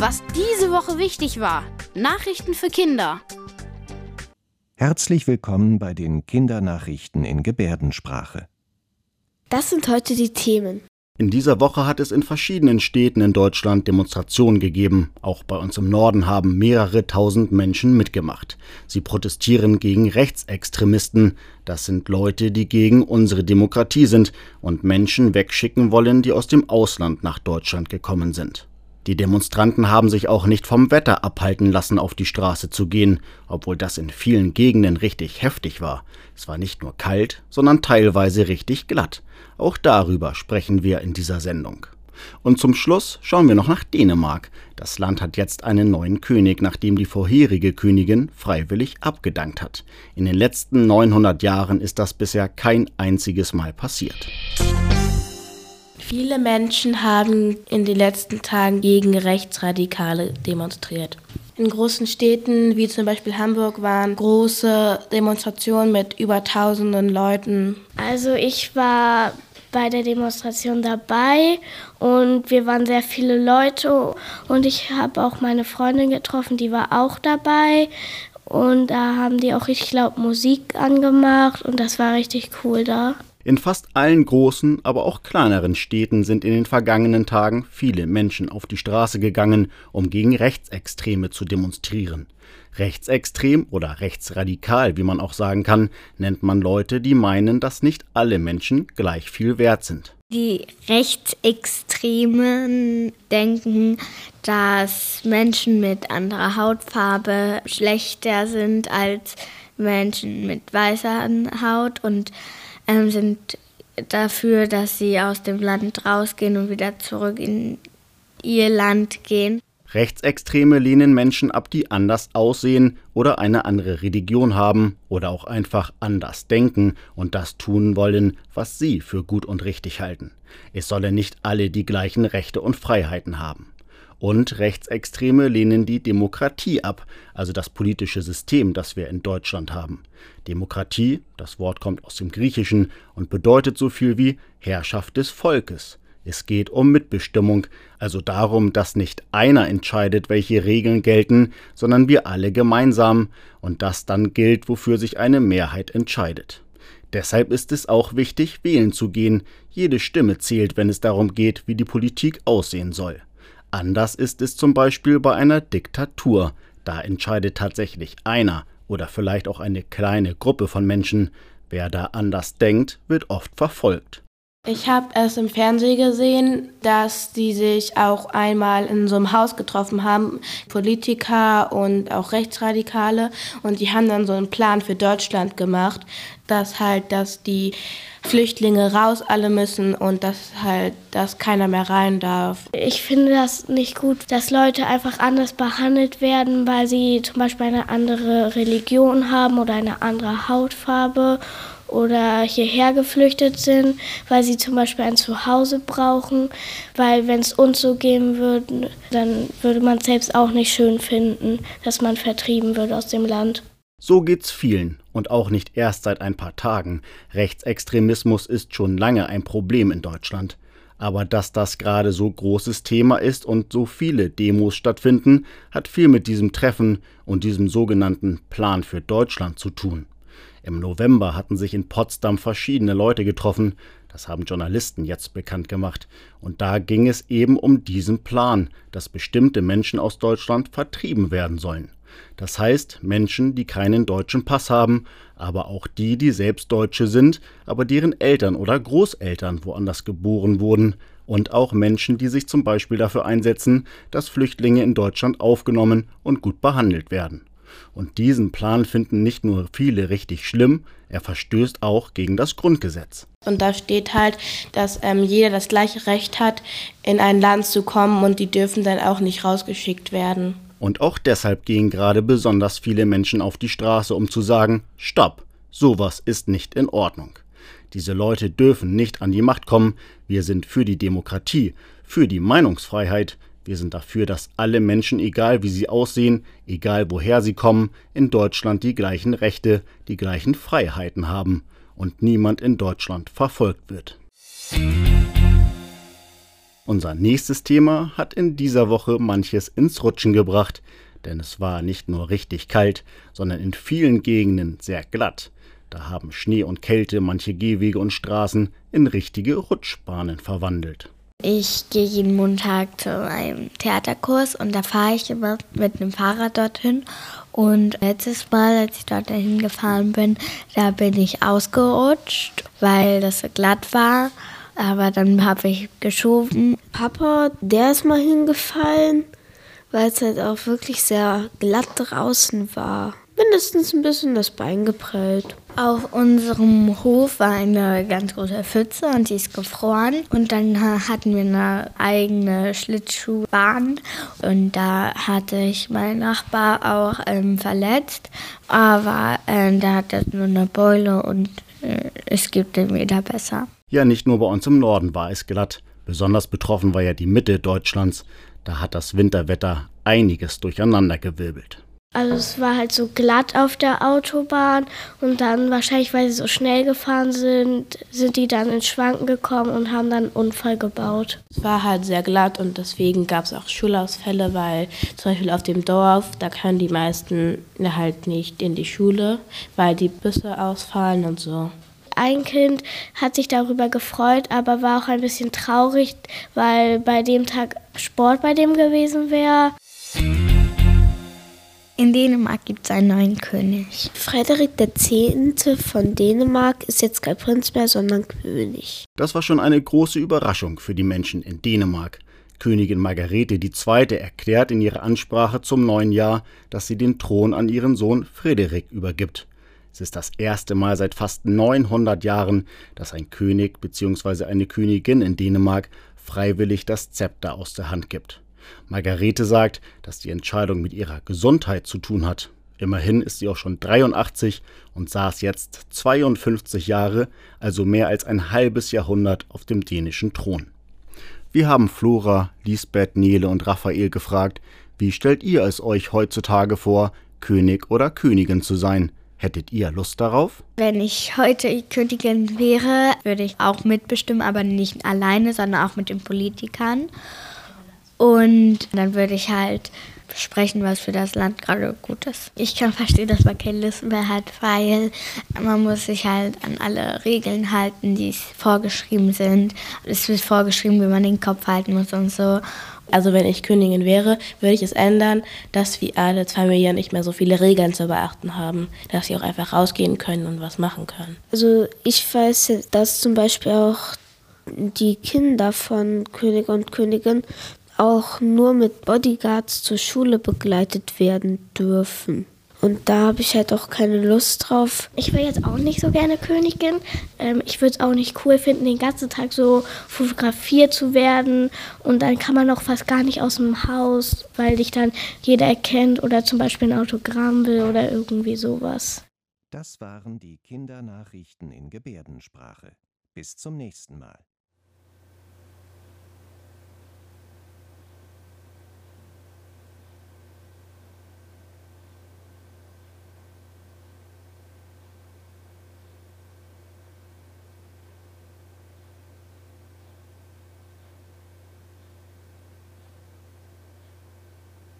Was diese Woche wichtig war. Nachrichten für Kinder. Herzlich willkommen bei den Kindernachrichten in Gebärdensprache. Das sind heute die Themen. In dieser Woche hat es in verschiedenen Städten in Deutschland Demonstrationen gegeben. Auch bei uns im Norden haben mehrere tausend Menschen mitgemacht. Sie protestieren gegen Rechtsextremisten. Das sind Leute, die gegen unsere Demokratie sind und Menschen wegschicken wollen, die aus dem Ausland nach Deutschland gekommen sind. Die Demonstranten haben sich auch nicht vom Wetter abhalten lassen, auf die Straße zu gehen, obwohl das in vielen Gegenden richtig heftig war. Es war nicht nur kalt, sondern teilweise richtig glatt. Auch darüber sprechen wir in dieser Sendung. Und zum Schluss schauen wir noch nach Dänemark. Das Land hat jetzt einen neuen König, nachdem die vorherige Königin freiwillig abgedankt hat. In den letzten 900 Jahren ist das bisher kein einziges Mal passiert. Viele Menschen haben in den letzten Tagen gegen Rechtsradikale demonstriert. In großen Städten wie zum Beispiel Hamburg waren große Demonstrationen mit über tausenden Leuten. Also ich war bei der Demonstration dabei und wir waren sehr viele Leute und ich habe auch meine Freundin getroffen, die war auch dabei und da haben die auch richtig laut Musik angemacht und das war richtig cool da. In fast allen großen, aber auch kleineren Städten sind in den vergangenen Tagen viele Menschen auf die Straße gegangen, um gegen Rechtsextreme zu demonstrieren. Rechtsextrem oder rechtsradikal, wie man auch sagen kann, nennt man Leute, die meinen, dass nicht alle Menschen gleich viel wert sind. Die Rechtsextremen denken, dass Menschen mit anderer Hautfarbe schlechter sind als Menschen mit weißer Haut und ähm, sind dafür, dass sie aus dem Land rausgehen und wieder zurück in ihr Land gehen. Rechtsextreme lehnen Menschen ab, die anders aussehen oder eine andere Religion haben oder auch einfach anders denken und das tun wollen, was sie für gut und richtig halten. Es sollen nicht alle die gleichen Rechte und Freiheiten haben. Und Rechtsextreme lehnen die Demokratie ab, also das politische System, das wir in Deutschland haben. Demokratie, das Wort kommt aus dem Griechischen und bedeutet so viel wie Herrschaft des Volkes. Es geht um Mitbestimmung, also darum, dass nicht einer entscheidet, welche Regeln gelten, sondern wir alle gemeinsam und das dann gilt, wofür sich eine Mehrheit entscheidet. Deshalb ist es auch wichtig, wählen zu gehen. Jede Stimme zählt, wenn es darum geht, wie die Politik aussehen soll. Anders ist es zum Beispiel bei einer Diktatur. Da entscheidet tatsächlich einer oder vielleicht auch eine kleine Gruppe von Menschen. Wer da anders denkt, wird oft verfolgt. Ich habe es im Fernsehen gesehen, dass die sich auch einmal in so einem Haus getroffen haben, Politiker und auch Rechtsradikale, und die haben dann so einen Plan für Deutschland gemacht, dass halt, dass die Flüchtlinge raus alle müssen und dass halt, dass keiner mehr rein darf. Ich finde das nicht gut, dass Leute einfach anders behandelt werden, weil sie zum Beispiel eine andere Religion haben oder eine andere Hautfarbe oder hierher geflüchtet sind, weil sie zum Beispiel ein Zuhause brauchen. Weil wenn es uns so gehen würde, dann würde man es selbst auch nicht schön finden, dass man vertrieben wird aus dem Land. So geht's vielen und auch nicht erst seit ein paar Tagen. Rechtsextremismus ist schon lange ein Problem in Deutschland. Aber dass das gerade so großes Thema ist und so viele Demos stattfinden, hat viel mit diesem Treffen und diesem sogenannten Plan für Deutschland zu tun. Im November hatten sich in Potsdam verschiedene Leute getroffen, das haben Journalisten jetzt bekannt gemacht, und da ging es eben um diesen Plan, dass bestimmte Menschen aus Deutschland vertrieben werden sollen. Das heißt Menschen, die keinen deutschen Pass haben, aber auch die, die selbst Deutsche sind, aber deren Eltern oder Großeltern woanders geboren wurden, und auch Menschen, die sich zum Beispiel dafür einsetzen, dass Flüchtlinge in Deutschland aufgenommen und gut behandelt werden. Und diesen Plan finden nicht nur viele richtig schlimm, er verstößt auch gegen das Grundgesetz. Und da steht halt, dass ähm, jeder das gleiche Recht hat, in ein Land zu kommen und die dürfen dann auch nicht rausgeschickt werden. Und auch deshalb gehen gerade besonders viele Menschen auf die Straße, um zu sagen, Stopp, sowas ist nicht in Ordnung. Diese Leute dürfen nicht an die Macht kommen, wir sind für die Demokratie, für die Meinungsfreiheit, wir sind dafür, dass alle Menschen, egal wie sie aussehen, egal woher sie kommen, in Deutschland die gleichen Rechte, die gleichen Freiheiten haben und niemand in Deutschland verfolgt wird. Unser nächstes Thema hat in dieser Woche manches ins Rutschen gebracht, denn es war nicht nur richtig kalt, sondern in vielen Gegenden sehr glatt. Da haben Schnee und Kälte manche Gehwege und Straßen in richtige Rutschbahnen verwandelt. Ich gehe jeden Montag zu einem Theaterkurs und da fahre ich immer mit einem Fahrrad dorthin. Und letztes Mal, als ich dorthin gefahren bin, da bin ich ausgerutscht, weil das so glatt war. Aber dann habe ich geschoben. Papa, der ist mal hingefallen, weil es halt auch wirklich sehr glatt draußen war mindestens ein bisschen das Bein geprellt. Auf unserem Hof war eine ganz große Pfütze und die ist gefroren. Und dann hatten wir eine eigene Schlittschuhbahn. Und da hatte ich meinen Nachbar auch ähm, verletzt. Aber äh, der hatte nur eine Beule und äh, es gibt ihm wieder besser. Ja, nicht nur bei uns im Norden war es glatt. Besonders betroffen war ja die Mitte Deutschlands. Da hat das Winterwetter einiges durcheinandergewirbelt. Also es war halt so glatt auf der Autobahn und dann wahrscheinlich, weil sie so schnell gefahren sind, sind die dann ins Schwanken gekommen und haben dann einen Unfall gebaut. Es war halt sehr glatt und deswegen gab es auch Schulausfälle, weil zum Beispiel auf dem Dorf, da können die meisten halt nicht in die Schule, weil die Busse ausfallen und so. Ein Kind hat sich darüber gefreut, aber war auch ein bisschen traurig, weil bei dem Tag Sport bei dem gewesen wäre. In Dänemark gibt es einen neuen König. Frederik X. von Dänemark ist jetzt kein Prinz mehr, sondern König. Das war schon eine große Überraschung für die Menschen in Dänemark. Königin Margarete II. erklärt in ihrer Ansprache zum neuen Jahr, dass sie den Thron an ihren Sohn Frederik übergibt. Es ist das erste Mal seit fast 900 Jahren, dass ein König bzw. eine Königin in Dänemark freiwillig das Zepter aus der Hand gibt. Margarete sagt, dass die Entscheidung mit ihrer Gesundheit zu tun hat. Immerhin ist sie auch schon 83 und saß jetzt 52 Jahre, also mehr als ein halbes Jahrhundert auf dem dänischen Thron. Wir haben Flora, Lisbeth, Nele und Raphael gefragt, wie stellt ihr es euch heutzutage vor, König oder Königin zu sein? Hättet ihr Lust darauf? Wenn ich heute Königin wäre, würde ich auch mitbestimmen, aber nicht alleine, sondern auch mit den Politikern. Und dann würde ich halt sprechen, was für das Land gerade gut ist. Ich kann verstehen, dass man keine Lust mehr hat, weil man muss sich halt an alle Regeln halten, die vorgeschrieben sind. Es wird vorgeschrieben, wie man den Kopf halten muss und so. Also wenn ich Königin wäre, würde ich es ändern, dass wir alle Familien nicht mehr so viele Regeln zu beachten haben, dass sie auch einfach rausgehen können und was machen können. Also ich weiß, dass zum Beispiel auch die Kinder von König und Königin auch nur mit Bodyguards zur Schule begleitet werden dürfen. Und da habe ich halt auch keine Lust drauf. Ich will jetzt auch nicht so gerne Königin. Ähm, ich würde es auch nicht cool finden, den ganzen Tag so fotografiert zu werden. Und dann kann man auch fast gar nicht aus dem Haus, weil dich dann jeder erkennt oder zum Beispiel ein Autogramm will oder irgendwie sowas. Das waren die Kindernachrichten in Gebärdensprache. Bis zum nächsten Mal.